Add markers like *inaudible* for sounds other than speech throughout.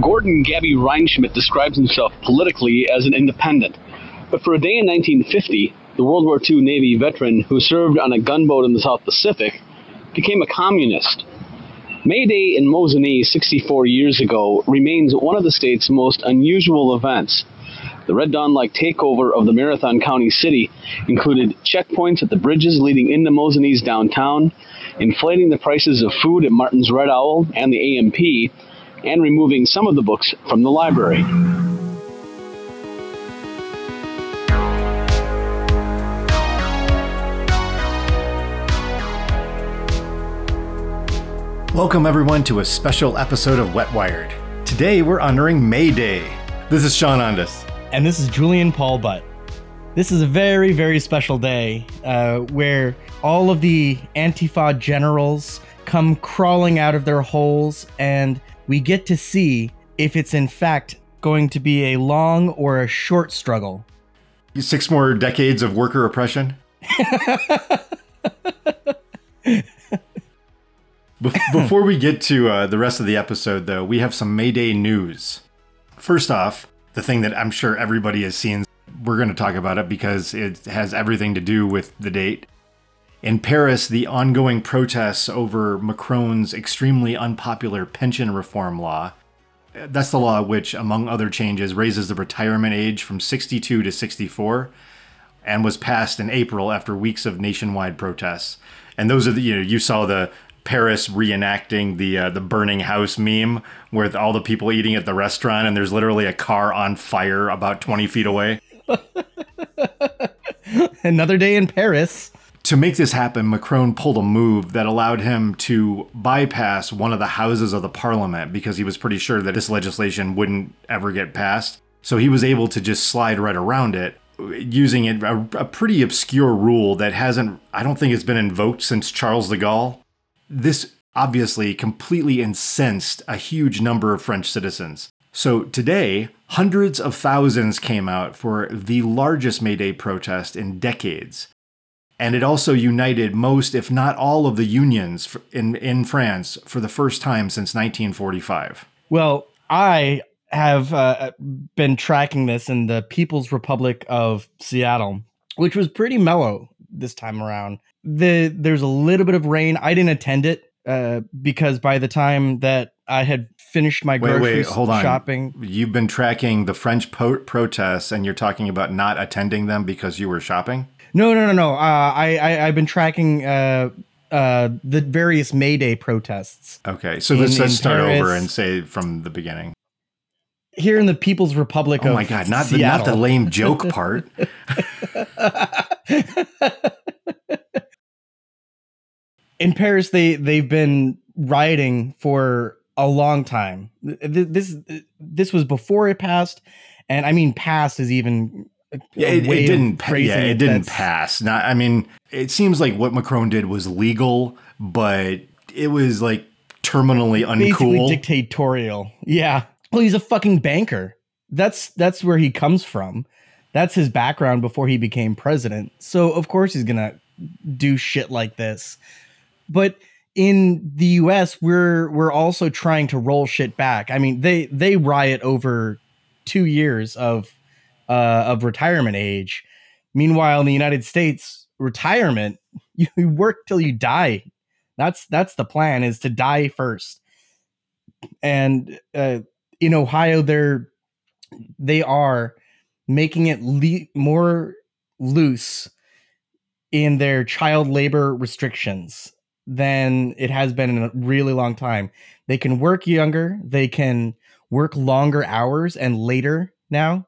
Gordon Gabby Reinschmidt describes himself politically as an independent. But for a day in 1950, the World War II Navy veteran who served on a gunboat in the South Pacific became a communist. May Day in Mosinee 64 years ago remains one of the state's most unusual events. The Red Dawn like takeover of the Marathon County city included checkpoints at the bridges leading into Mosinee's downtown, inflating the prices of food at Martin's Red Owl and the A&P, and removing some of the books from the library. Welcome, everyone, to a special episode of Wetwired. Today, we're honoring May Day. This is Sean Ondas. And this is Julian Paul Butt. This is a very, very special day uh, where all of the Antifa generals come crawling out of their holes, and we get to see if it's in fact going to be a long or a short struggle. Six more decades of worker oppression? *laughs* Before we get to uh, the rest of the episode, though, we have some Mayday news. First off, the thing that I'm sure everybody has seen, we're going to talk about it because it has everything to do with the date. In Paris, the ongoing protests over Macron's extremely unpopular pension reform law. That's the law which, among other changes, raises the retirement age from 62 to 64 and was passed in April after weeks of nationwide protests. And those are the, you know, you saw the Paris reenacting the uh, the burning house meme with all the people eating at the restaurant and there's literally a car on fire about 20 feet away. *laughs* Another day in Paris. To make this happen, Macron pulled a move that allowed him to bypass one of the houses of the parliament because he was pretty sure that this legislation wouldn't ever get passed. So he was able to just slide right around it using a, a pretty obscure rule that hasn't, I don't think it's been invoked since Charles de Gaulle. This obviously completely incensed a huge number of French citizens. So today, hundreds of thousands came out for the largest May Day protest in decades. And it also united most, if not all, of the unions in, in France for the first time since 1945. Well, I have uh, been tracking this in the People's Republic of Seattle, which was pretty mellow this time around. The there's a little bit of rain. I didn't attend it uh, because by the time that I had finished my grocery wait, wait, hold on. shopping, you've been tracking the French po- protests, and you're talking about not attending them because you were shopping. No, no, no, no. Uh, I, I have been tracking uh, uh, the various May Day protests. Okay, so let's, let's start Paris. over and say from the beginning. Here in the People's Republic of. oh my god, not the not the lame joke *laughs* part. in Paris, they they've been rioting for a long time. This this was before it passed, and I mean, passed is even yeah, it, it didn't. Yeah, it didn't pass. Not. I mean, it seems like what Macron did was legal, but it was like terminally uncool, basically dictatorial. Yeah. Well, he's a fucking banker. That's that's where he comes from. That's his background before he became president. So of course he's gonna do shit like this. But in the US, we're we're also trying to roll shit back. I mean, they they riot over two years of uh, of retirement age. Meanwhile, in the United States, retirement *laughs* you work till you die. That's that's the plan is to die first. And uh, in Ohio, they're they are making it le- more loose in their child labor restrictions than it has been in a really long time. They can work younger, they can work longer hours and later now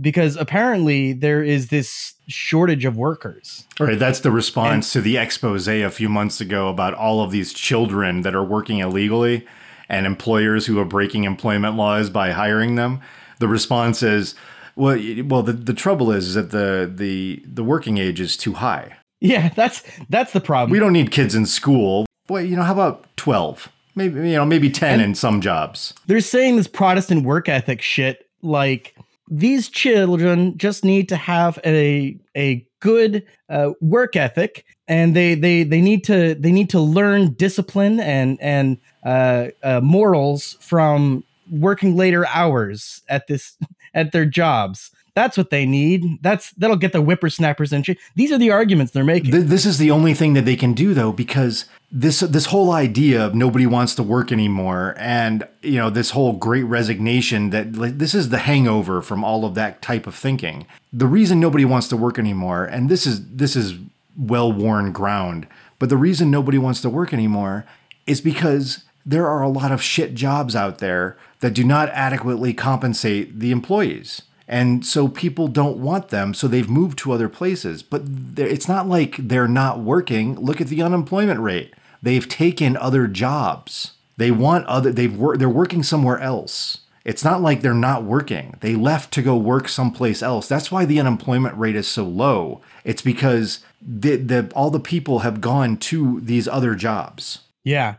because apparently there is this shortage of workers. Right, that's the response and, to the expose a few months ago about all of these children that are working illegally and employers who are breaking employment laws by hiring them. The response is, well, well, the, the trouble is, is that the the the working age is too high. Yeah, that's that's the problem. We don't need kids in school. Boy, you know, how about 12? Maybe you know, maybe 10 and in some jobs. They're saying this Protestant work ethic shit like these children just need to have a a good uh, work ethic and they they they need to they need to learn discipline and and uh, uh, morals from working later hours at this *laughs* at their jobs. That's what they need. That's that'll get the whippersnappers shit. These are the arguments they're making. Th- this is the only thing that they can do though, because this this whole idea of nobody wants to work anymore, and you know this whole great resignation that like, this is the hangover from all of that type of thinking. The reason nobody wants to work anymore, and this is this is well worn ground, but the reason nobody wants to work anymore is because there are a lot of shit jobs out there that do not adequately compensate the employees. And so people don't want them, so they've moved to other places. But it's not like they're not working. Look at the unemployment rate. They've taken other jobs. They want other they've wor- they're working somewhere else. It's not like they're not working. They left to go work someplace else. That's why the unemployment rate is so low. It's because the, the all the people have gone to these other jobs. Yeah.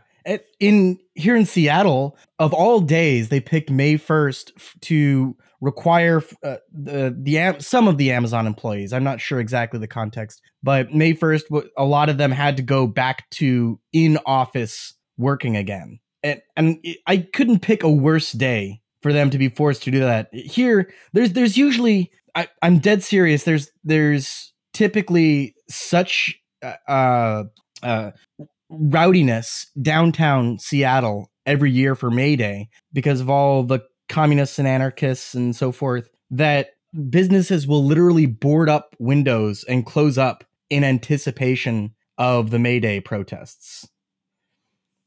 In here in Seattle, of all days, they picked May 1st to require uh, the the some of the Amazon employees. I'm not sure exactly the context, but May 1st, a lot of them had to go back to in office working again, and and I couldn't pick a worse day for them to be forced to do that. Here, there's there's usually I, I'm dead serious. There's there's typically such uh, uh, uh rowdiness downtown Seattle every year for May Day because of all the communists and anarchists and so forth that businesses will literally board up windows and close up in anticipation of the May Day protests.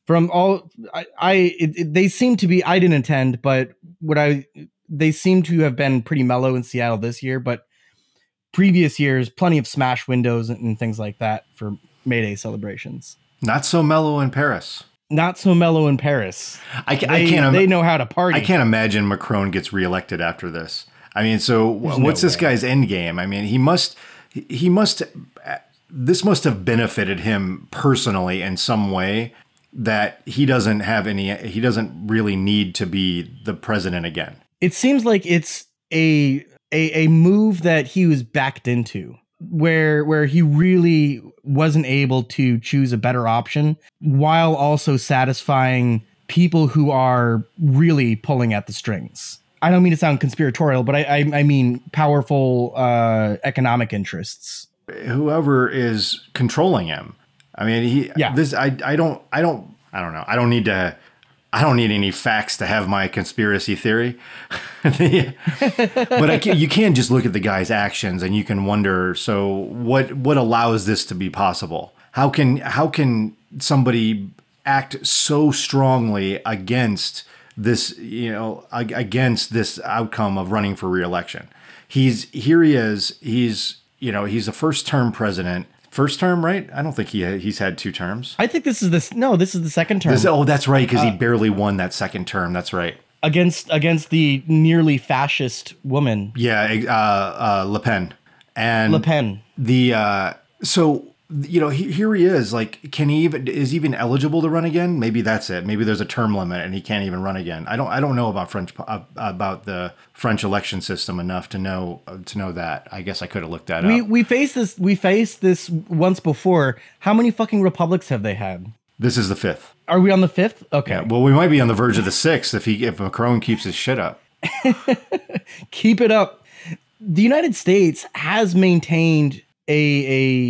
From all, I, I it, it, they seem to be. I didn't attend, but what I they seem to have been pretty mellow in Seattle this year. But previous years, plenty of smash windows and, and things like that for May Day celebrations. Not so mellow in Paris not so mellow in Paris. I, they, I can't. They know how to party. I can't imagine Macron gets reelected after this. I mean, so There's what's no this guy's end game? I mean, he must. He must. Uh, this must have benefited him personally in some way that he doesn't have any. He doesn't really need to be the president again. It seems like it's a a, a move that he was backed into where where he really wasn't able to choose a better option while also satisfying people who are really pulling at the strings. I don't mean to sound conspiratorial, but I I, I mean powerful uh, economic interests. Whoever is controlling him. I mean, he. Yeah. This. I. I don't. I don't. I don't know. I don't need to I don't need any facts to have my conspiracy theory. *laughs* but can, you can just look at the guy's actions and you can wonder so what what allows this to be possible? How can how can somebody act so strongly against this, you know, against this outcome of running for reelection? He's here he is, he's you know, he's a first term president first term, right? I don't think he he's had two terms. I think this is this. No, this is the second term. This, oh, that's right, because uh, he barely won that second term. That's right. Against against the nearly fascist woman. Yeah, uh, uh, Le Pen. And Le Pen. The uh, so you know, he, here he is. Like, can he even is he even eligible to run again? Maybe that's it. Maybe there's a term limit and he can't even run again. I don't. I don't know about French uh, about the French election system enough to know to know that. I guess I could have looked that we, up. We faced this. We faced this once before. How many fucking republics have they had? This is the fifth. Are we on the fifth? Okay. Yeah, well, we might be on the verge of the sixth if he if Macron keeps his shit up. *laughs* Keep it up. The United States has maintained a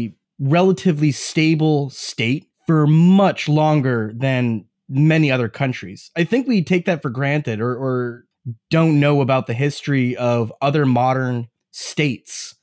a relatively stable state for much longer than many other countries. I think we take that for granted or, or don't know about the history of other modern states.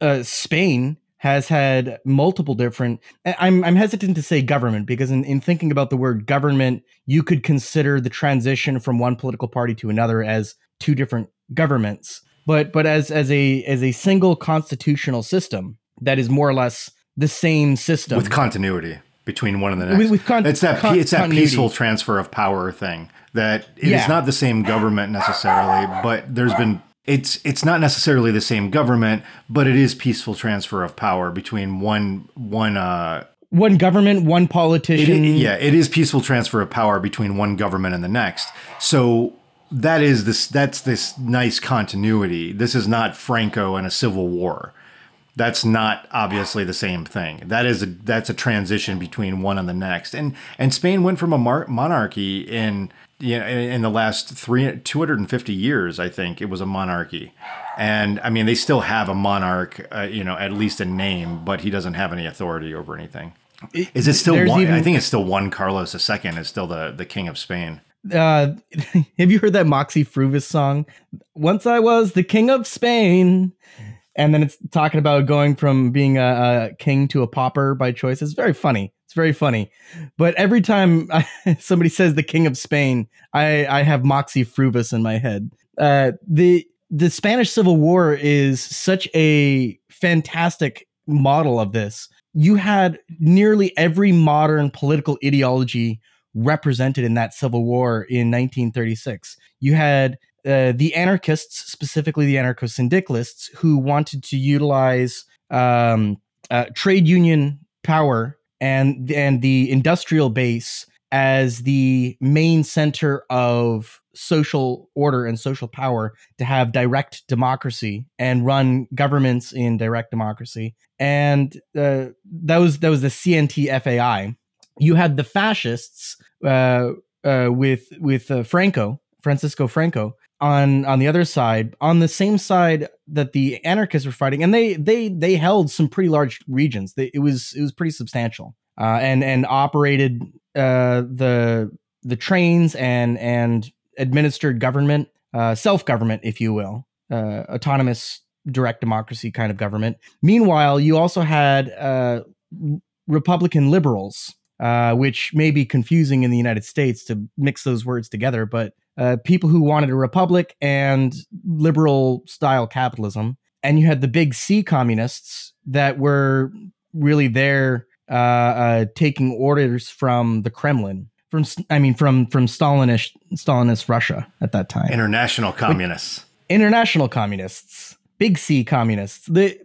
Uh, Spain has had multiple different I'm I'm hesitant to say government because in, in thinking about the word government, you could consider the transition from one political party to another as two different governments. But but as as a as a single constitutional system that is more or less the same system with continuity between one and the next. With, with con- it's that con- it's that continuity. peaceful transfer of power thing that it yeah. is not the same government necessarily, but there's been it's it's not necessarily the same government, but it is peaceful transfer of power between one one uh one government, one politician. It, yeah, it is peaceful transfer of power between one government and the next. So that is this that's this nice continuity. This is not Franco and a civil war That's not obviously the same thing. That is a that's a transition between one and the next. And and Spain went from a mar- monarchy in you know, in, the last three 250 years, I think it was a monarchy. And I mean, they still have a monarch, uh, you know, at least a name, but he doesn't have any authority over anything. Is it still There's one? even- I think it's still one Carlos II is still the, the king of Spain. Uh, *laughs* have you heard that Moxy Früvous song? Once I was the king of Spain. And then it's talking about going from being a, a king to a pauper by choice. It's very funny. It's very funny. But every time I, *laughs* somebody says the king of Spain, I, I have Moxy Früvous in my head. Uh, the the Spanish Civil War is such a fantastic model of this. You had nearly every modern political ideology represented in that civil war in 1936. You had uh, the anarchists, specifically the anarcho syndicalists, who wanted to utilize um, uh, trade union power and and the industrial base as the main center of social order and social power to have direct democracy and run governments in direct democracy. And uh, that was that was the CNT FAI you had the fascists uh, uh, with with uh, Franco, Francisco Franco, on on the other side, on the same side that the anarchists were fighting, and they they they held some pretty large regions. They, it was it was pretty substantial, uh, and and operated uh, the the trains and and administered government, uh, self government, if you will, uh, autonomous direct democracy kind of government. Meanwhile, you also had uh, Republican liberals uh, which may be confusing in the United States to mix those words together, but uh, people who wanted a republic and liberal style capitalism. And you had the big C communists that were really there uh, uh, taking orders from the Kremlin. From, I mean, from from Stalinist Stalinist Russia at that time International communists. international communists, big C communists, the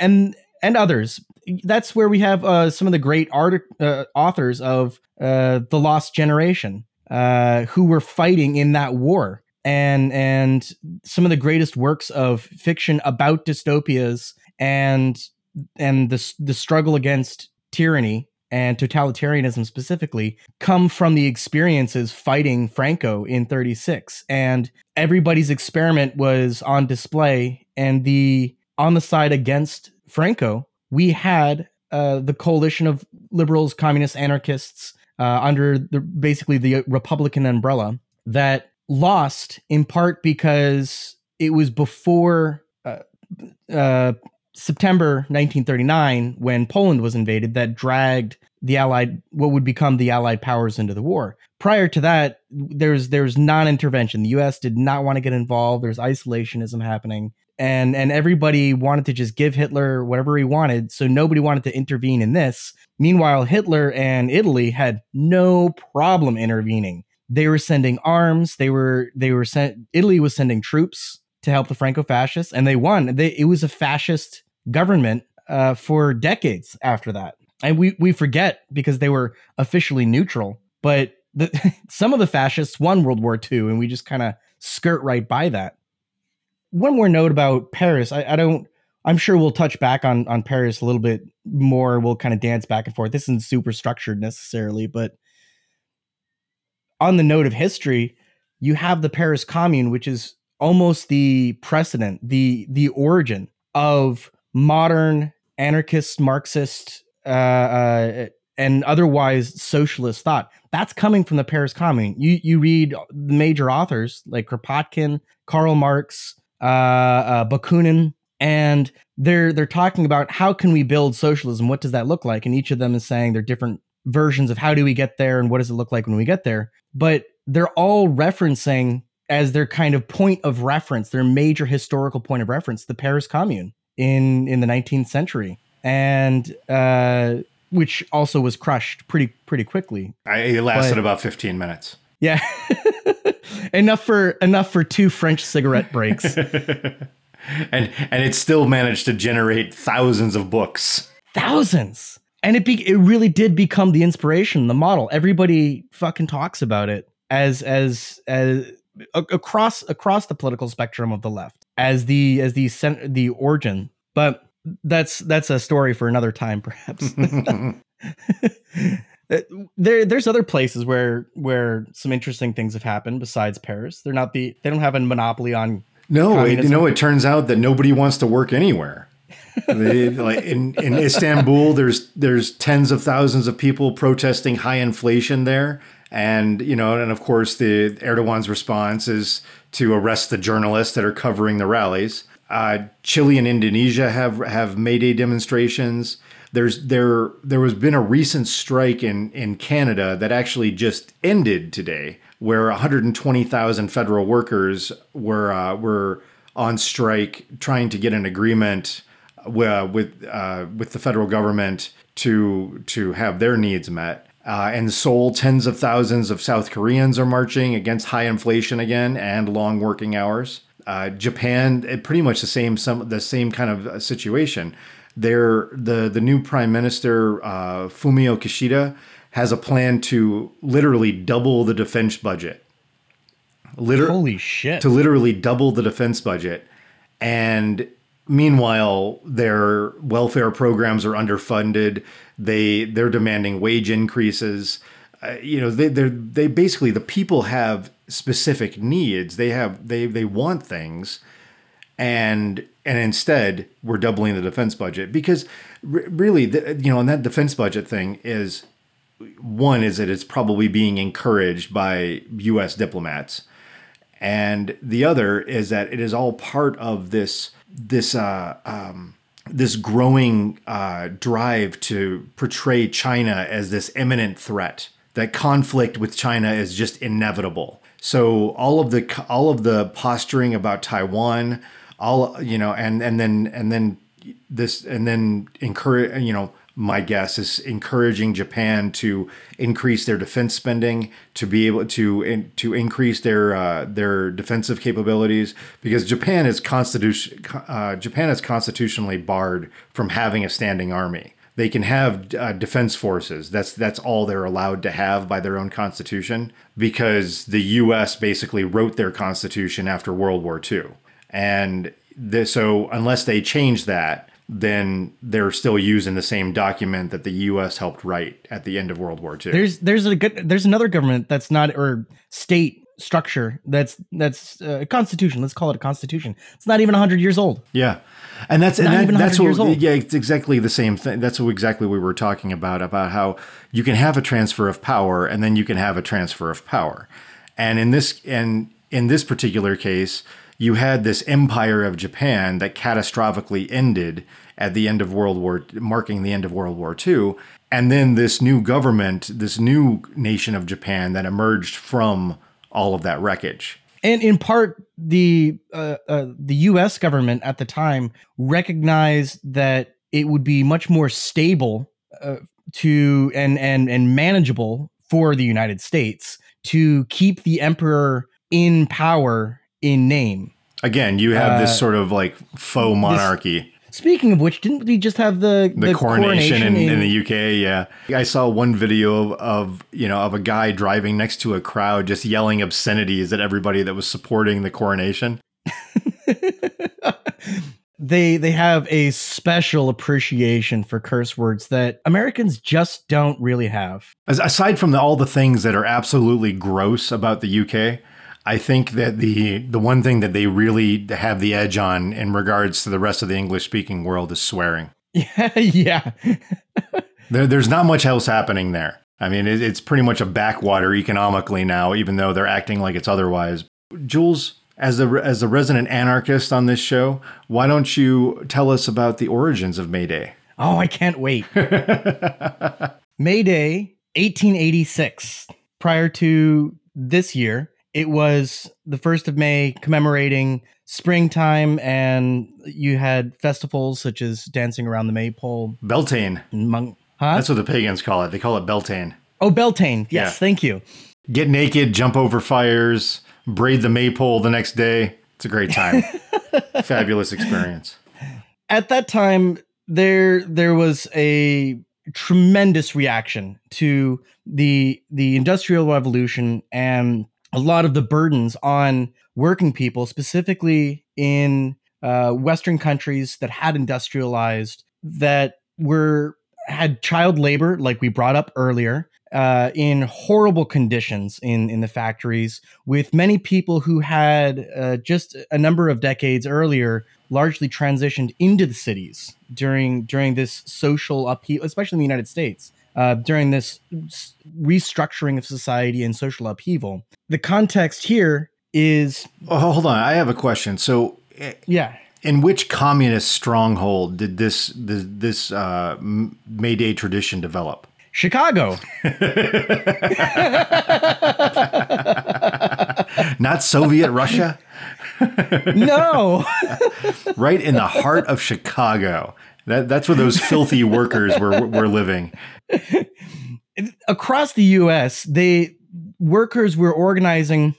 and and others. That's where we have uh, some of the great art uh, authors of uh, the Lost Generation uh, who were fighting in that war, and and some of the greatest works of fiction about dystopias and and the the struggle against tyranny and totalitarianism specifically come from the experiences fighting Franco in 36 and everybody's experiment was on display and the on the side against Franco we had uh, the coalition of liberals communists anarchists uh, under the basically the republican umbrella that lost in part because it was before uh, uh, September 1939 when Poland was invaded that dragged the allied what would become the allied powers into the war. Prior to that there's there's non-intervention. The US did not want to get involved. There's isolationism happening and and everybody wanted to just give Hitler whatever he wanted so nobody wanted to intervene in this. Meanwhile Hitler and Italy had no problem intervening. They were sending arms they were they were sent Italy was sending troops to help the Franco-fascists and they won. They, it was a fascist government uh, for decades after that. And we we forget because they were officially neutral but the, *laughs* some of the fascists won World War II and we just kind of skirt right by that one more note about Paris. I, I don't. I'm sure we'll touch back on on Paris a little bit more. We'll kind of dance back and forth. This isn't super structured necessarily, but on the note of history, you have the Paris Commune, which is almost the precedent, the the origin of modern anarchist, Marxist, uh, uh, and otherwise socialist thought. That's coming from the Paris Commune. You you read major authors like Kropotkin, Karl Marx, uh, uh, Bakunin, and they're they're talking about how can we build socialism? What does that look like? And each of them is saying they're different versions of how do we get there and what does it look like when we get there. But they're all referencing as their kind of point of reference, their major historical point of reference, the Paris Commune in in the 19th century, and uh, which also was crushed pretty pretty quickly. I, it lasted But- about 15 minutes. Yeah. *laughs* enough for enough for two French cigarette breaks. *laughs* and and it still managed to generate thousands of books. Thousands. And it be, it really did become the inspiration, the model. Everybody fucking talks about it as as as across across the political spectrum of the left as the as the cen- the origin. But that's that's a story for another time, perhaps. *laughs* Uh, there there's other places where where some interesting things have happened besides Paris. They're not the they don't have a monopoly on No, it, you know, it turns out that nobody wants to work anywhere. They- like in, in Istanbul, there's there's tens of thousands of people protesting high inflation there, and you know, and of course, the Erdogan's response is to arrest the journalists that are covering the rallies. Uh, Chile and Indonesia have have May Day demonstrations. There's there there was been a recent strike in in Canada that actually just ended today, where 120,000 federal workers were uh, were on strike trying to get an agreement wi- with uh, with the federal government to to have their needs met. Uh, and Seoul, tens of thousands of South Koreans are marching against high inflation again and long working hours. Uh, Japan, eh, pretty much the same some the same kind of uh, situation. There, the the new prime minister uh, Fumio Kishida has a plan to literally double the defense budget. Liter- holy shit. to literally double the defense budget. And meanwhile, their welfare programs are underfunded. They they're demanding wage increases. Uh, you know, they they they basically the people have specific needs. They have they they want things, and and instead we're doubling the defense budget because r- really, the, you know, and that defense budget thing is one is that it's probably being encouraged by U.S. diplomats, and the other is that it is all part of this this uh, um, this growing uh, drive to portray China as this imminent threat. That conflict with China is just inevitable. So all of the all of the posturing about Taiwan, all you know, and and then and then this and then encourage you know my guess is encouraging Japan to increase their defense spending to be able to in, to increase their uh, their defensive capabilities because Japan is constitution uh, Japan is constitutionally barred from having a standing army. They can have uh, defense forces. That's that's all they're allowed to have by their own constitution because the U.S. basically wrote their constitution after World War II, and the, so unless they change that, then they're still using the same document that the U.S. helped write at the end of World War II. there's there's a good there's another government that's not or state structure that's that's uh, a constitution. Let's call it a constitution. It's not even 100 years old. Yeah, and that's and Not that, even that's what years old. yeah, it's exactly the same thing. That's what exactly we were talking about about how you can have a transfer of power and then you can have a transfer of power, and in this and in this particular case, you had this empire of Japan that catastrophically ended at the end of World War, marking the end of World War II, and then this new government, this new nation of Japan that emerged from all of that wreckage. and in part the uh, uh, the U.S. government at the time recognized that it would be much more stable uh, to and and and manageable for the United States to keep the emperor in power in name. Again, you have Uh, this sort of like faux monarchy. Speaking of which, didn't we just have the the, coronation, in, in the UK. Yeah, I saw one video of, of you know of a guy driving next to a crowd just yelling obscenities at everybody that was supporting the coronation. *laughs* they they have a special appreciation for curse words that Americans just don't really have. As, aside from the, all the things that are absolutely gross about the UK, I think that the the one thing that they really have the edge on in regards to the rest of the English speaking world is swearing. *laughs* Yeah, yeah. *laughs* There, there's not much else happening there. I mean, it, it's pretty much a backwater economically now, even though they're acting like it's otherwise. Jules, as a as a resident anarchist on this show, why don't you tell us about the origins of May Day? Oh, I can't wait. *laughs* May Day, 1886. Prior to this year, it was the 1st of May commemorating springtime, and you had festivals such as dancing around the maypole. Beltane. huh? That's what the pagans call it. They call it Beltane. oh, Beltane. Yes, Yeah. thank you. Get naked, jump over fires, braid the maypole the next day. It's a great time. *laughs* Fabulous experience. at that time there there was a tremendous reaction to the the industrial revolution and a lot of the burdens on working people specifically in uh, Western countries that had industrialized that were had child labor, like we brought up earlier, uh, in horrible conditions in in the factories, with many people who had uh, just a number of decades earlier largely transitioned into the cities during during this social upheaval, especially in the United States. Uh, during this restructuring of society and social upheaval, the context here is. Oh, hold on, I have a question. So, yeah, in which communist stronghold did this this, this uh, May Day tradition develop? Chicago. *laughs* Not Soviet Russia? no. *laughs* right in the heart of Chicago. That, that's where those filthy *laughs* workers were, were living. Across the U.S., they workers were organizing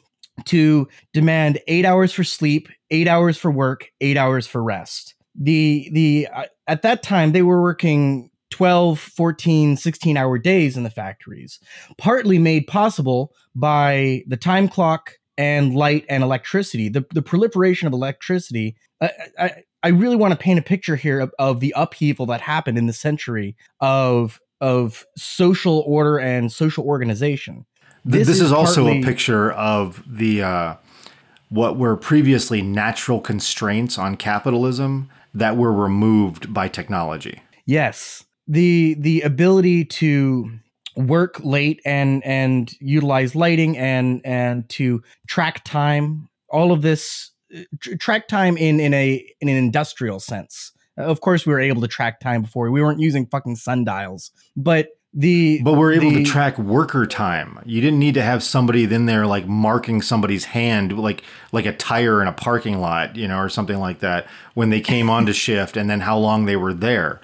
to demand eight hours for sleep, eight hours for work, eight hours for rest. The the uh, at that time they were working 12, 14, 16 hour days in the factories, partly made possible by the time clock and light and electricity. The, the proliferation of electricity. I, I, I really want to paint a picture here of, of the upheaval that happened in the century of of social order and social organization. This, this is, is, also a picture of the uh, what were previously natural constraints on capitalism that were removed by technology. Yes, the the ability to work late and and utilize lighting and and to track time all of this track time in in a in an industrial sense. Uh, of course we were able to track time before. We weren't using fucking sundials. But the but we're able the, to track worker time. You didn't need to have somebody then there like marking somebody's hand like like a tire in a parking lot you know or something like that when they came onto *laughs* shift and then how long they were there.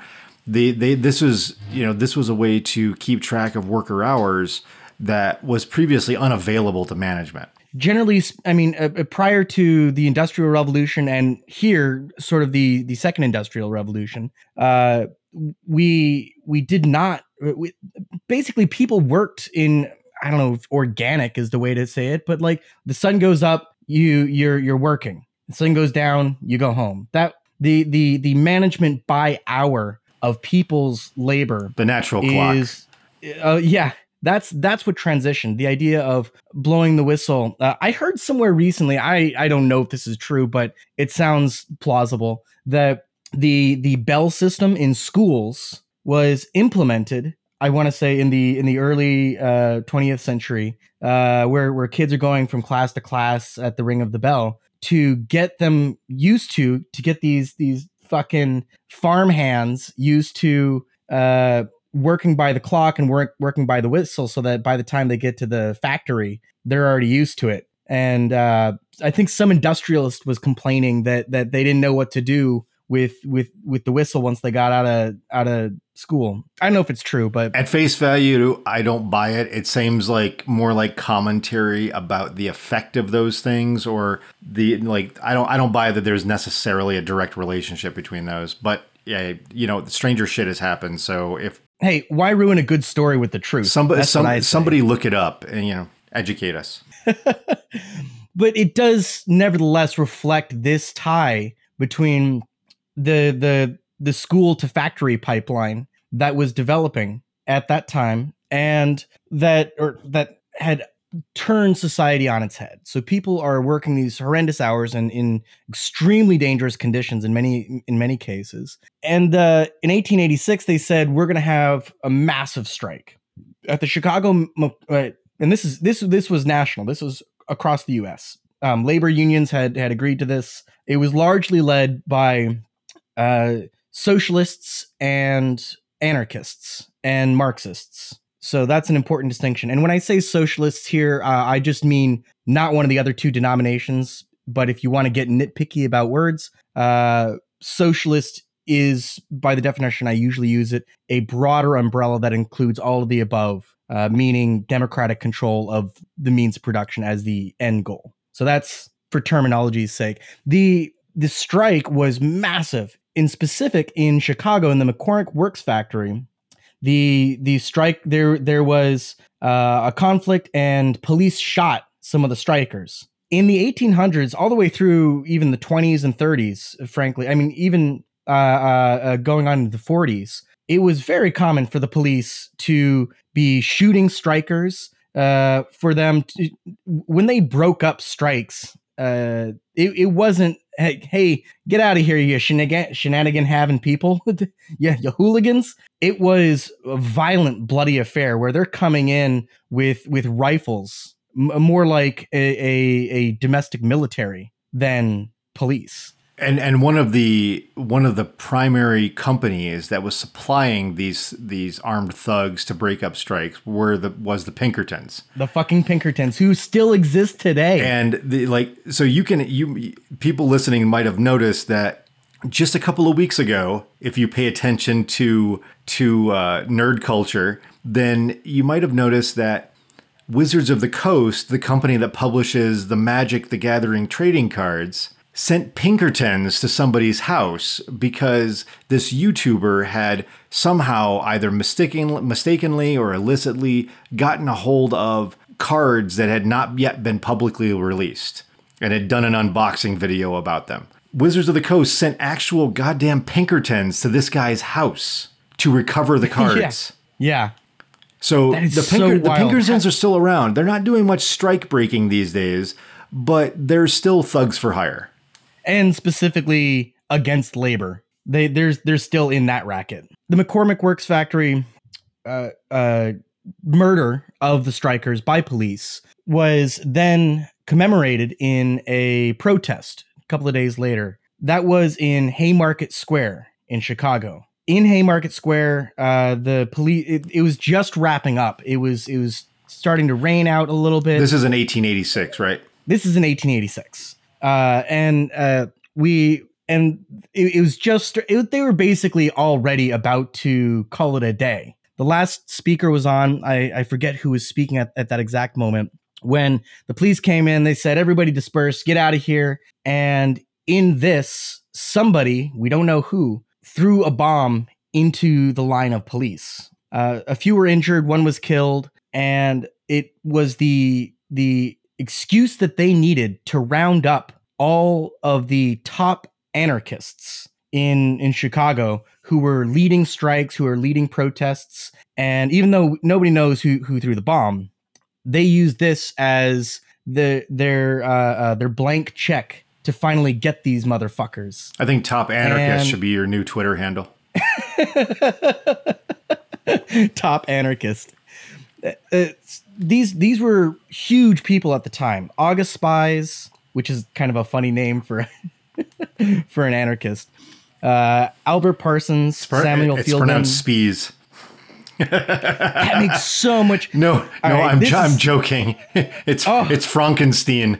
They they this was you know this was a way to keep track of worker hours that was previously unavailable to management generally i mean uh, uh, prior to the industrial revolution and here sort of the the second industrial revolution uh, we we did not we, basically people worked in i don't know if organic is the way to say it but like the sun goes up you you're you're working the sun goes down you go home that the the the management by hour of people's labor. The natural is, clock. Uh, yeah, that's that's what transitioned. The idea of blowing the whistle. Uh, I heard somewhere recently. I I don't know if this is true, but it sounds plausible that the the bell system in schools was implemented. I want to say in the in the early uh, 20th century, uh, where where kids are going from class to class at the ring of the bell to get them used to to get these these fucking farm hands used to uh, working by the clock and work, working by the whistle so that by the time they get to the factory, they're already used to it. And uh, I think some industrialist was complaining that that they didn't know what to do with with with the whistle once they got out of out of school. I don't know if it's true, but at face value, I don't buy it. It seems like more like commentary about the effect of those things, or the like. I don't I don't buy that there's necessarily a direct relationship between those. But yeah, you know, stranger shit has happened. So if hey, why ruin a good story with the truth? Somebody some, somebody look it up and you know educate us. *laughs* but it does nevertheless reflect this tie between the the the school to factory pipeline that was developing at that time and that or that had turned society on its head. So people are working these horrendous hours and in extremely dangerous conditions in many in many cases. And uh, in 1886, they said we're going to have a massive strike at the Chicago. Uh, and this is this this was national. This was across the U.S. Um, labor unions had had agreed to this. It was largely led by uh, socialists and anarchists and Marxists. So that's an important distinction. And when I say socialists here, uh, I just mean not one of the other two denominations. But if you want to get nitpicky about words, uh, socialist is, by the definition I usually use it, a broader umbrella that includes all of the above, uh, meaning democratic control of the means of production as the end goal. So that's for terminology's sake. The the strike was massive in specific in Chicago in the McCormick Works factory, the the strike there there was uh, a conflict and police shot some of the strikers. in the 1800s, all the way through even the 20s and 30s, frankly, I mean, even uh, uh, uh, going on into the 40s, it was very common for the police to be shooting strikers. Uh, for them to, when they broke up strikes, uh, it, it wasn't hey, hey get out of here, you shenanigan, having people, *laughs* yeah, you hooligans. It was a violent, bloody affair where they're coming in with with rifles, m- more like a, a, a domestic military than police. And and one of the one of the primary companies that was supplying these these armed thugs to break up strikes were the was the Pinkertons. The fucking Pinkertons who still exist today. And the like so you can you people listening might have noticed that just a couple of weeks ago, if you pay attention to to uh, nerd culture, then you might have noticed that Wizards of the Coast, the company that publishes the Magic the Gathering trading cards, sent Pinkertons to somebody's house because this YouTuber had somehow either mistaken, mistakenly or illicitly gotten a hold of cards that had not yet been publicly released and had done an unboxing video about them. Wizards of the Coast sent actual goddamn Pinkertons to this guy's house to recover the *laughs* cards. yeah. yeah. So the, Pinker- so the Pinkertons are still around. They're not doing much strike breaking these days, but they're still thugs for hire and specifically against labor. They there's they're still in that racket. The McCormick Works factory uh, uh, murder of the strikers by police was then commemorated in a protest a couple of days later. That was in Haymarket Square in Chicago. In Haymarket Square, uh, the police it, it was just wrapping up. It was it was starting to rain out a little bit. This is in 1886, right? This is in 1886 uh, and uh, we and it, it was just it, they were basically already about to call it a day. The last speaker was on. I, I forget who was speaking at, at that exact moment when the police came in. They said, "Everybody disperse, get out of here." And in this, somebody we don't know who threw a bomb into the line of police. Uh, a few were injured, one was killed, and it was the the excuse that they needed to round up all of the top anarchists in in Chicago who were leading strikes, who were leading protests, and even though nobody knows who who threw the bomb, they used this as the their uh, uh, their blank check to finally get these motherfuckers. I think top anarchist and, should be your new Twitter handle. *laughs* *laughs* top anarchist. Uh, these these were huge people at the time. August Spies, which is kind of a funny name for *laughs* for an anarchist. Uh, Albert Parsons, Samuel it's Fielden. pronounced Spies. that makes so much. *laughs* No, no, right, I'm I'm joking. *laughs* It's oh. it's Frankenstein.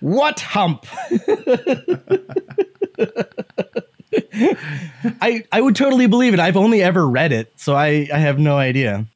what hump? *laughs* I I would totally believe it. I've only ever read it, so I I have no idea.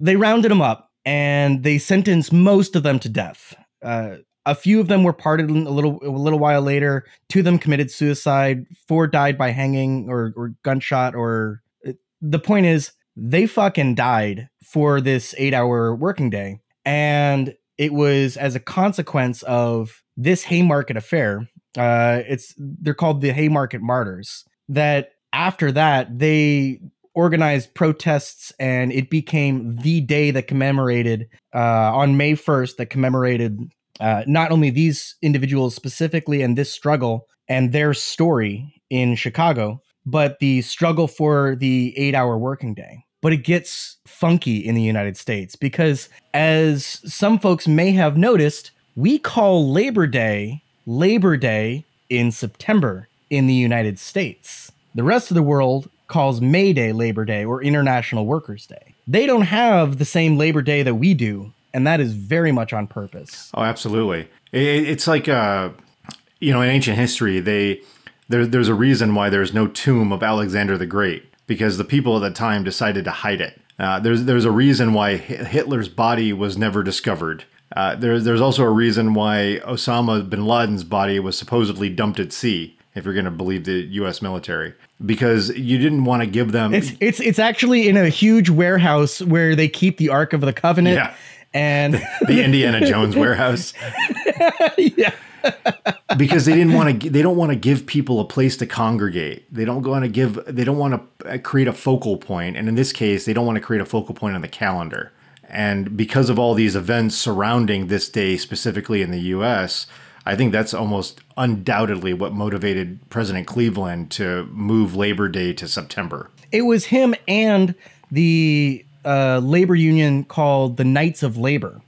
They rounded them up and they sentenced most of them to death. Uh, a few of them were pardoned a little a little while later. Two of them committed suicide. Four died by hanging or or gunshot. Or uh, the point is, they fucking died for this eight hour working day, and it was as a consequence of this Haymarket affair uh, it's they're called the Haymarket Martyrs. That after that they organized protests, and it became the day that commemorated uh, on May first that commemorated uh, not only these individuals specifically and this struggle and their story in Chicago, but the struggle for the eight-hour working day. But it gets funky in the United States because, as some folks may have noticed, we call Labor Day Labor Day in September in the United States. The rest of the world calls May Day Labor Day or International Workers' Day. They don't have the same Labor Day that we do, and that is very much on purpose. Oh, absolutely. it's like, uh, you know, in ancient history, they there, there's a reason why there's no tomb of Alexander the Great because the people at the time decided to hide it. Uh, there's there's a reason why Hitler's body was never discovered uh, there, there's also a reason why Osama bin Laden's body was supposedly dumped at sea. If you're going to believe the U.S. military, because you didn't want to give them. It's it's it's actually in a huge warehouse where they keep the Ark of the Covenant. Yeah. And *laughs* the Indiana Jones warehouse. *laughs* yeah. because they didn't want to they don't want to give people a place to congregate they don't want to give they don't want to uh, create a focal point and in this case they don't want to create a focal point on the calendar and because of all these events surrounding this day specifically in the US I think that's almost undoubtedly what motivated President Cleveland to move Labor Day to September It was him and the uh, labor union called the Knights of Labor.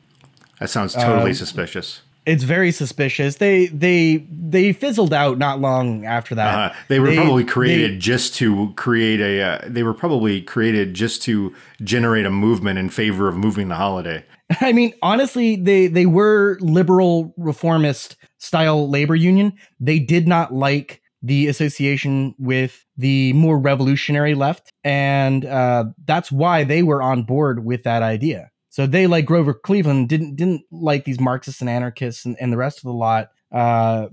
that sounds totally suspicious It's very suspicious. They they they fizzled out not long after that. Uh, they were probably created they- just to create a. Uh, they were probably created just to generate a movement in favor of moving the holiday. *laughs* I mean, honestly, they they were liberal reformist style labor union. They did not like the association with the more revolutionary left, and uh, that's why they were on board with that idea. So they, like Grover Cleveland, didn't didn't like these Marxists and anarchists and, and the rest of the lot uh,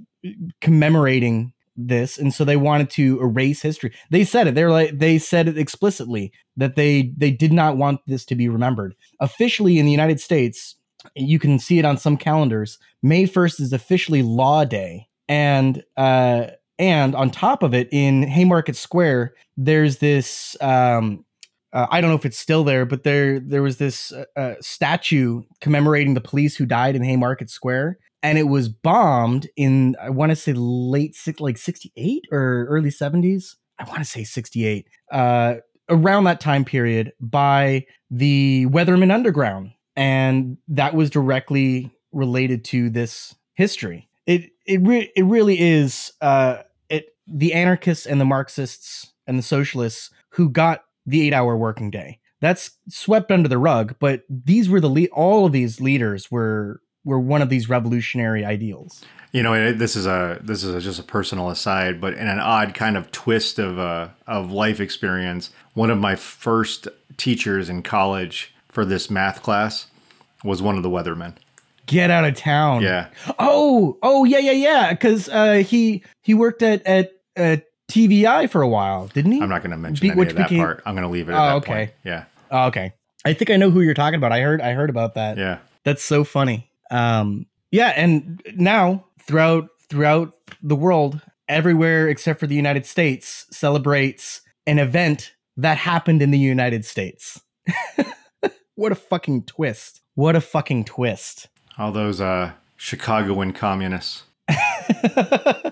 commemorating this, and so they wanted to erase history. They said it. They're like they said it explicitly that they they did not want this to be remembered. Officially in the United States, you can see it on some calendars. May first is officially Law Day, and uh, and on top of it, in Haymarket Square, there's this. Um, uh, I don't know if it's still there, but there there was this uh, uh, statue commemorating the police who died in Haymarket Square, and it was bombed in I want to say late six, like sixty eight or early seventies. I want to say sixty eight. Uh, around that time period by the Weatherman Underground, and that was directly related to this history. It it re- it really is uh, it the anarchists and the Marxists and the socialists who got the eight hour working day. That's swept under the rug, but these were the le- all of these leaders were were one of these revolutionary ideals. You know, this is a this is a, just a personal aside, but in an odd kind of twist of uh, of life experience, one of my first teachers in college for this math class was one of the weathermen. Get out of town. Yeah, Oh, oh yeah, yeah, yeah. Because uh, he he worked at at TVI for a while, didn't he? I'm not going to mention Be- any which of that became- part. I'm going to leave it at Oh, okay. point. Yeah, Oh, okay. I think I know who you're talking about. I heard I heard about that. yeah. That's so funny. Um, yeah, and now throughout throughout the world, everywhere except for the United States celebrates an event that happened in the United States. *laughs* what a fucking twist! What a fucking twist! All those uh, Chicagoan communists. *laughs*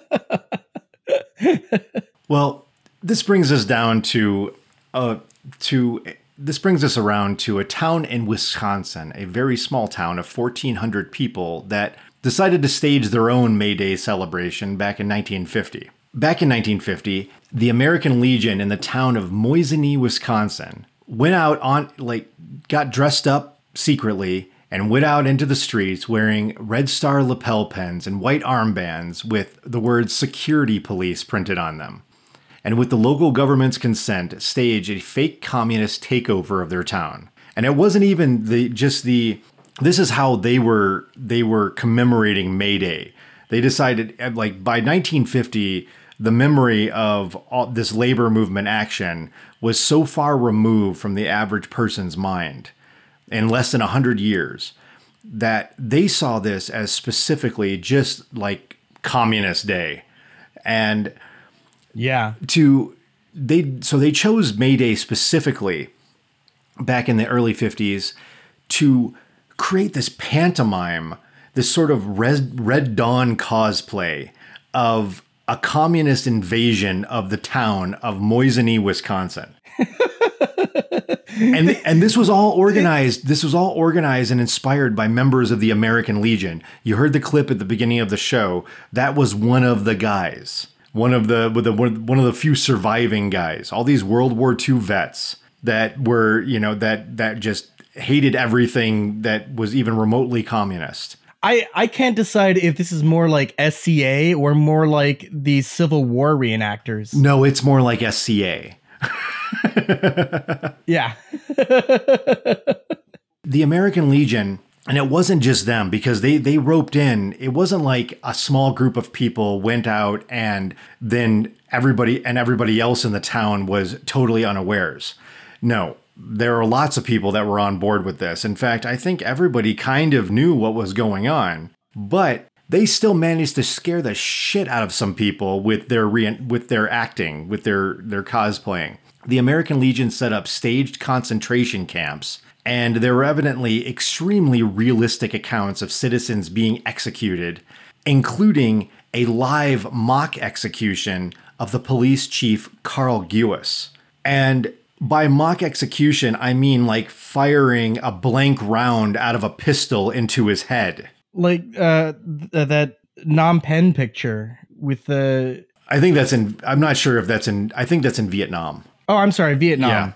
Well, this brings us down to uh to this brings us around to a town in Wisconsin, a very small town of 1400 people that decided to stage their own May Day celebration back in 1950. Back in 1950, the American Legion in the town of Mosinee, Wisconsin, went out on like got dressed up secretly and went out into the streets wearing Red Star lapel pins and white armbands with the words security police printed on them and with the local government's consent, stage a fake communist takeover of their town. And it wasn't even the just the this is how they were they were commemorating May Day. They decided uh, like by 1950 the memory of all this labor movement action was so far removed from the average person's mind in less than 100 years that they saw this as specifically just like communist day. And Yeah, to they so they chose May Day specifically back in the early 50s to create this pantomime, this sort of red, red dawn cosplay of a communist invasion of the town of Mosinee, Wisconsin. and and this was all organized. This was all organized and inspired by members of the American Legion. You heard the clip at the beginning of the show. That was one of the guys. One of the one of the few surviving guys. All these World War II vets that were, you know, that that just hated everything that was even remotely communist. I I can't decide if this is more like SCA or more like the Civil War reenactors. No, it's more like SCA. *laughs* Yeah, *laughs* the American Legion And it wasn't just them because they they roped in. It wasn't like a small group of people went out and then everybody and everybody else in the town was totally unawares. No, there are lots of people that were on board with this. In fact, I think everybody kind of knew what was going on, but they still managed to scare the shit out of some people with their re- with their acting, with their their cosplaying. The American Legion set up staged concentration camps and there were evidently extremely realistic accounts of citizens being executed, including a live mock execution of the police chief Carl Guis. And by mock execution, I mean like firing a blank round out of a pistol into his head. Like uh, th- that Phnom Penh picture with the. I think that's in. I'm not sure if that's in. I think that's in Vietnam. Oh, I'm sorry, Vietnam. Yeah.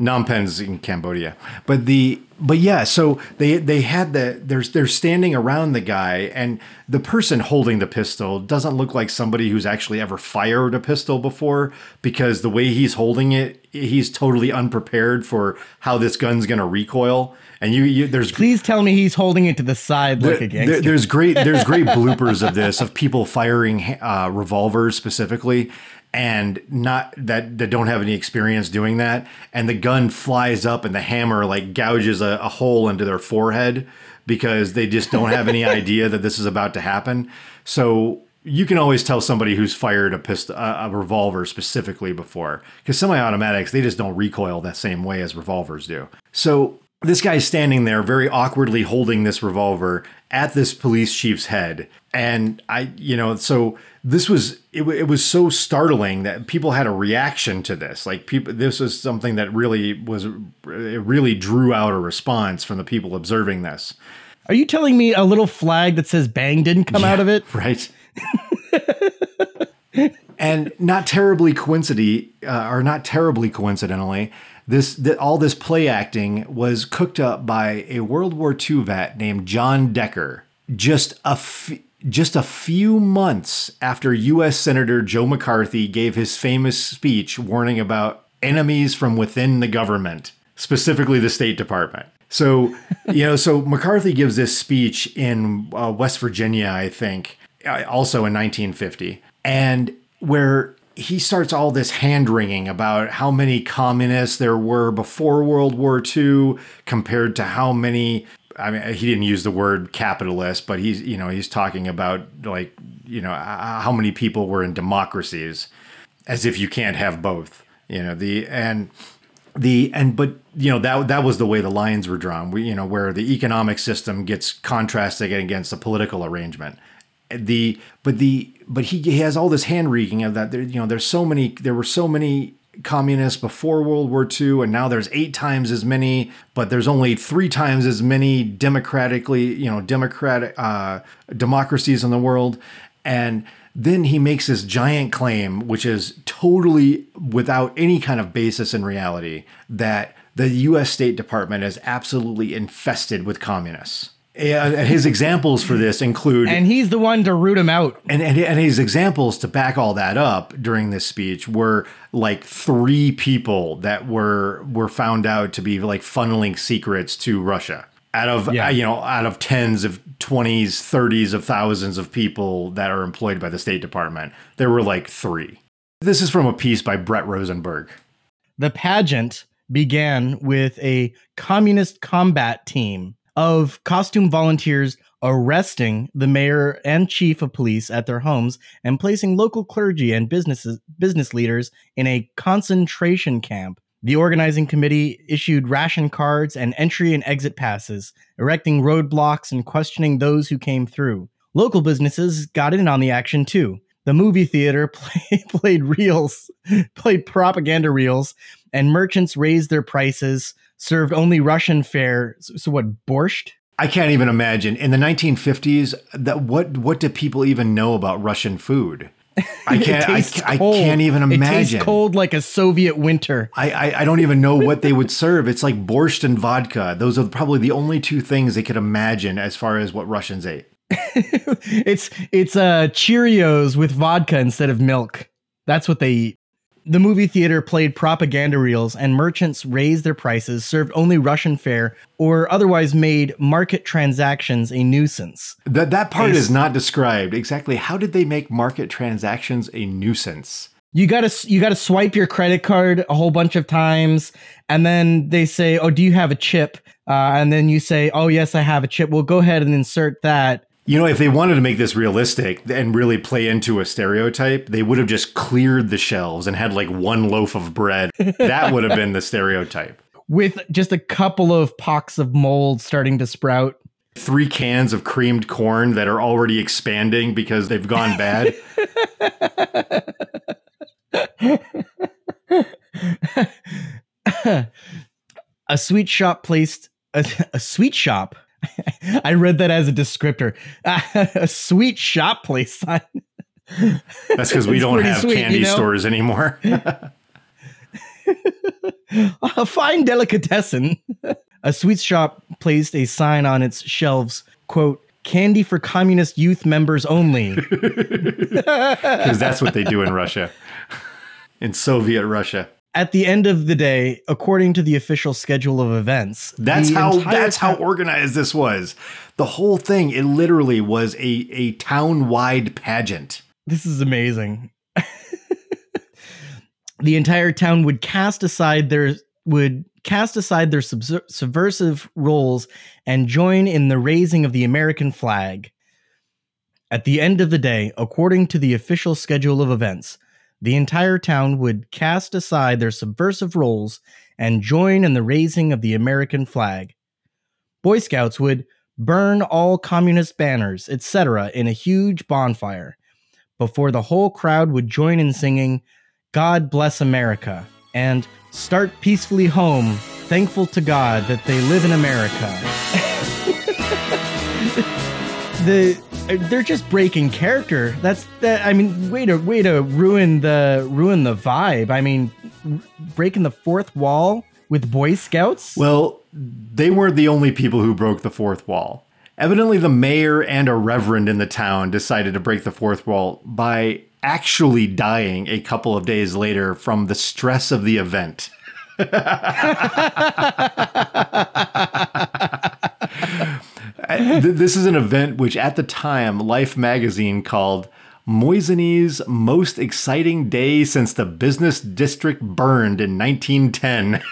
Phnom Penh's in Cambodia, but the but yeah, so they they had the there's they're standing around the guy, and the person holding the pistol doesn't look like somebody who's actually ever fired a pistol before because the way he's holding it, he's totally unprepared for how this gun's gonna recoil. And you, you there's please tell me he's holding it to the side like there, a gangster. There, there's great there's great *laughs* bloopers of this of people firing uh, revolvers specifically, and not that that don't have any experience doing that and the gun flies up and the hammer like gouges a, a hole into their forehead because they just don't have any *laughs* idea that this is about to happen. So you can always tell somebody who's fired a pistol a, a revolver specifically before because semi-automatics they just don't recoil that same way as revolvers do. So this guy's standing there very awkwardly holding this revolver at this police chief's head and i you know so this was it, it was so startling that people had a reaction to this. Like people this was something that really was it really drew out a response from the people observing this. Are you telling me a little flag that says bang didn't come yeah, out of it? right. *laughs* And not terribly coincidentally uh, or not terribly coincidentally this that all this play acting was cooked up by a world war ii vet named john decker. Just a few just a few months after U.S. Senator Joe McCarthy gave his famous speech warning about enemies from within the government, specifically the State Department. So, you know, so McCarthy gives this speech in uh, West Virginia, I think, uh, also in 1950, and where he starts all this hand wringing about how many communists there were before World War II compared to how many I mean, he didn't use the word capitalist, but he's you know he's talking about like you know how many people were in democracies, as if you can't have both. You know the and the and but you know that that was the way the lines were drawn. We you know where the economic system gets contrasted against the political arrangement. The but the but he, he has all this hand wringing of that. There you know there's so many there were so many communists before World War II, and now there's eight times as many, but there's only three times as many democratically, you know, democratic uh, democracies in the world. And then he makes this giant claim, which is totally without any kind of basis in reality, that the U.S. State Department is absolutely infested with communists. And his examples for this include, and he's the one to root him out. And, and and his examples to back all that up during this speech were like three people that were were found out to be like funneling secrets to Russia out of yeah. you know out of tens of 20s 30s of thousands of people that are employed by the state department there were like 3 this is from a piece by Brett Rosenberg the pageant began with a communist combat team of costume volunteers arresting the mayor and chief of police at their homes and placing local clergy and businesses, business leaders in a concentration camp. The organizing committee issued ration cards and entry and exit passes, erecting roadblocks and questioning those who came through. Local businesses got in on the action too. The movie theater *laughs* play, played reels, played propaganda reels, and merchants raised their prices served only Russian fare. So, so what, borscht? I can't even imagine in the 1950s that what what do people even know about Russian food? *laughs* I can't. I, I, can't even imagine. It cold like a Soviet winter. I, I, I don't even know what they would serve. It's like borscht and vodka. Those are probably the only two things they could imagine as far as what Russians ate. *laughs* it's it's uh Cheerios with vodka instead of milk. That's what they eat. The movie theater played propaganda reels, and merchants raised their prices, served only Russian fare, or otherwise made market transactions a nuisance. That that part is not described exactly. How did they make market transactions a nuisance? You gotta you gotta swipe your credit card a whole bunch of times, and then they say, "Oh, do you have a chip?" Uh, and then you say, "Oh, yes, I have a chip." Well, go ahead and insert that. You know, if they wanted to make this realistic and really play into a stereotype, they would have just cleared the shelves and had like one loaf of bread. That would have been the stereotype. with just a couple of pocks of mold starting to sprout. Three cans of creamed corn that are already expanding because they've gone bad. *laughs* a sweet shop placed a, a sweet shop. *laughs* I read that as a descriptor. *laughs* a sweet shop place sign. That's because we don't have sweet, candy you know? stores anymore. *laughs* a fine delicatessen. A sweet shop placed a sign on its shelves, quote, candy for communist youth members only. Because that's what they do in Russia, in Soviet Russia. At the end of the day, according to the official schedule of events, That's how that's how organized this was. The whole thing, it literally was a a town wide pageant. This is amazing. the entire town would cast aside their would cast aside their subversive roles and join in the raising of the American flag. At the end of the day, according to the official schedule of events, the entire town would cast aside their subversive roles and join in the raising of the American flag. Boy Scouts would burn all communist banners, etc., in a huge bonfire before the whole crowd would join in singing God Bless America and Start Peacefully Home, thankful to God that they live in America. *laughs* the they're just breaking character. That's that I mean way to way to ruin the ruin the vibe. I mean r- breaking the fourth wall with Boy Scouts? Well, they weren't the only people who broke the fourth wall. Evidently, the mayor and a reverend in the town decided to break the fourth wall by actually dying a couple of days later from the stress of the event. *laughs* *laughs* Th- this is an event which, at the time, Life magazine called Mosinee's most exciting day since the business district burned in 1910.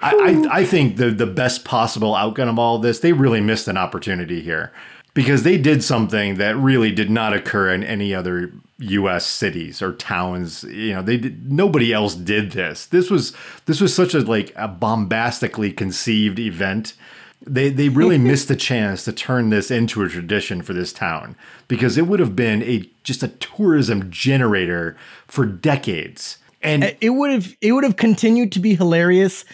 I, I, I think the the best possible outcome of all of this, they really missed an opportunity here because they did something that really did not occur in any other U.S. cities or towns. You know, they did, nobody else did this. This was this was such a like a bombastically conceived event. They they really *laughs* missed the chance to turn this into a tradition for this town because it would have been a just a tourism generator for decades. And it would have it would have continued to be hilarious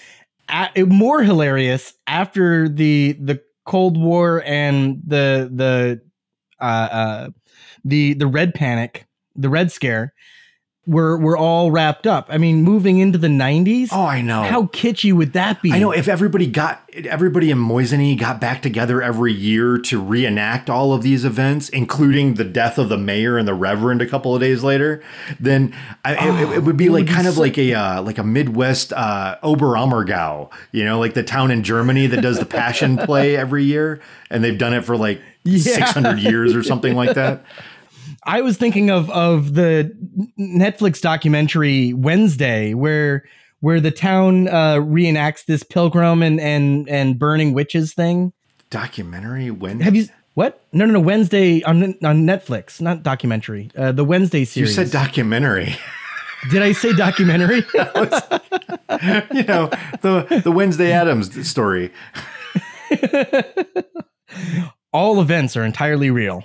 more hilarious after the the cold war and the the uh, uh the the red panic the red scare were were all wrapped up i mean moving into the 90s oh, I know how kitschy would that be I know if everybody got everybody in Mosinee got back together every year to reenact all of these events, including the death of the mayor and the reverend a couple of days later, then I, it, it would be it like would be kind of so- like a uh, like a Midwest uh, Oberammergau, you know, like the town in Germany that does the Passion play every year, and they've done it for like *laughs* Yeah. six hundred years or something like that. I was thinking of of the Netflix documentary Wednesday, where where the town uh, reenacts this pilgrim and and and burning witches thing. Documentary Wednesday. Have you what? No, no, no. Wednesday on on Netflix, not documentary. Uh, the Wednesday series. you said documentary? Did I say documentary? *laughs* you know the the Wednesday Addams story. *laughs* All events are entirely real.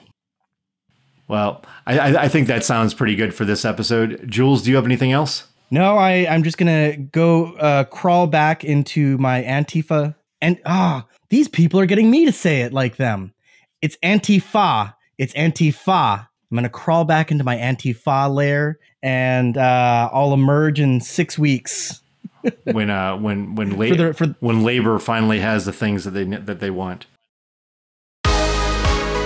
Well, I, I think that sounds pretty good for this episode. Jules, do you have anything else? No, I I'm just gonna go uh, crawl back into my Antifa and ah, these people are getting me to say it like them. It's Antifa. It's Antifa. I'm gonna crawl back into my Antifa lair and uh, I'll emerge in six weeks. *laughs* when uh when when la- For the- for- when labor finally has the things that they that they want.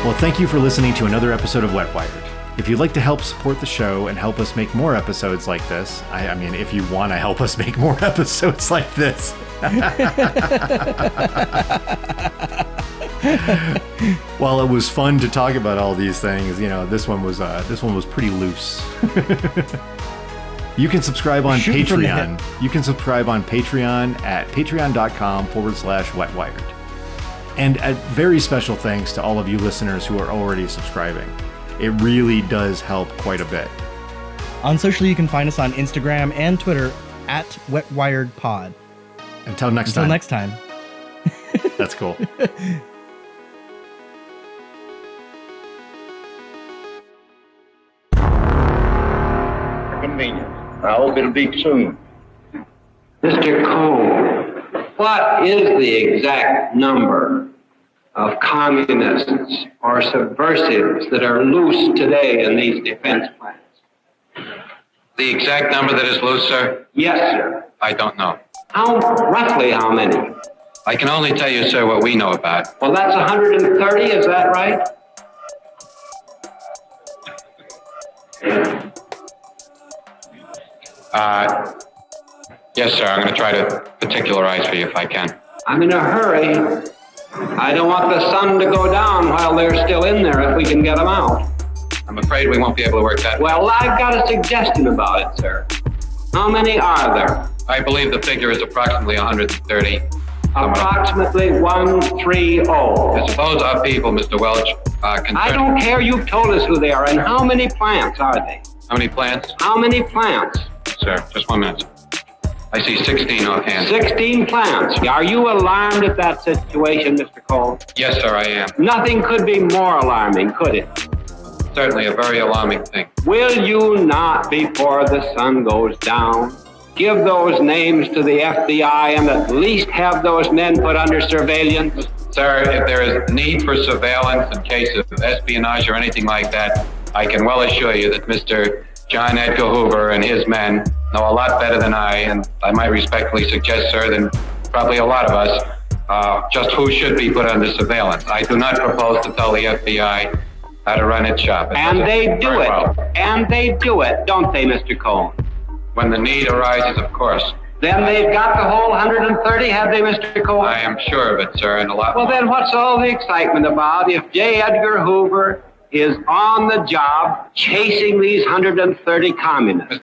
Well, thank you for listening to another episode of Wetwired. If you'd like to help support the show and help us make more episodes like this, I, I mean, if you want to help us *laughs* make more episodes like this, *laughs* while it was fun to talk about all these things, you know, this one was uh, this one was pretty loose. *laughs* you can subscribe on Shooting from the Patreon. You can subscribe on Patreon at patreon.com forward slash wetwired. And a very special thanks to all of you listeners who are already subscribing. It really does help quite a bit. On social, you can find us on Instagram and Twitter at WetWiredPod. Until next Until time. next time. *laughs* That's cool. Convenient. I hope it'll be soon. Mr. Cole, what is the exact number of communists or subversives that are loose today in these defense plans? The exact number that is loose, sir? Yes, sir. I don't know. How, roughly how many? I can only tell you, sir, what we know about. Well, that's 130, is that right? Uh, yes, sir. I'm going to try to particularize for you if I can. I'm in a hurry. I don't want the sun to go down while they're still in there if we can get them out. I'm afraid we won't be able to work that. Well, I've got a suggestion about it, sir. How many are there? I believe the figure is approximately 130. Approximately 130. I suppose our people, Mr. Welch, uh, concerned. I don't care. You've told us who they are. And how many plants are they? How many plants? How many plants? Sir, just one minute. I see 16 offhand. 16 plants. Are you alarmed at that situation, Mr. Cole? Yes, sir, I am. Nothing could be more alarming, could it? Certainly a very alarming thing. Will you not, before the sun goes down, give those names to the FBI and at least have those men put under surveillance? Sir, if there is need for surveillance in case of espionage or anything like that, I can well assure you that Mr. John Edgar Hoover and his men know a lot better than I, and I might respectfully suggest, sir, than probably a lot of us, uh, just who should be put under surveillance. I do not propose to tell the FBI how to run its shop. It And they do it. well. And they do it, don't they, Mr. Cole? When the need arises, of course. Then they've got the whole 130, have they, Mr. Cole? I am sure of it, sir, and a lot Well, more. then what's all the excitement about if J. Edgar Hoover is on the job chasing these 130 communists?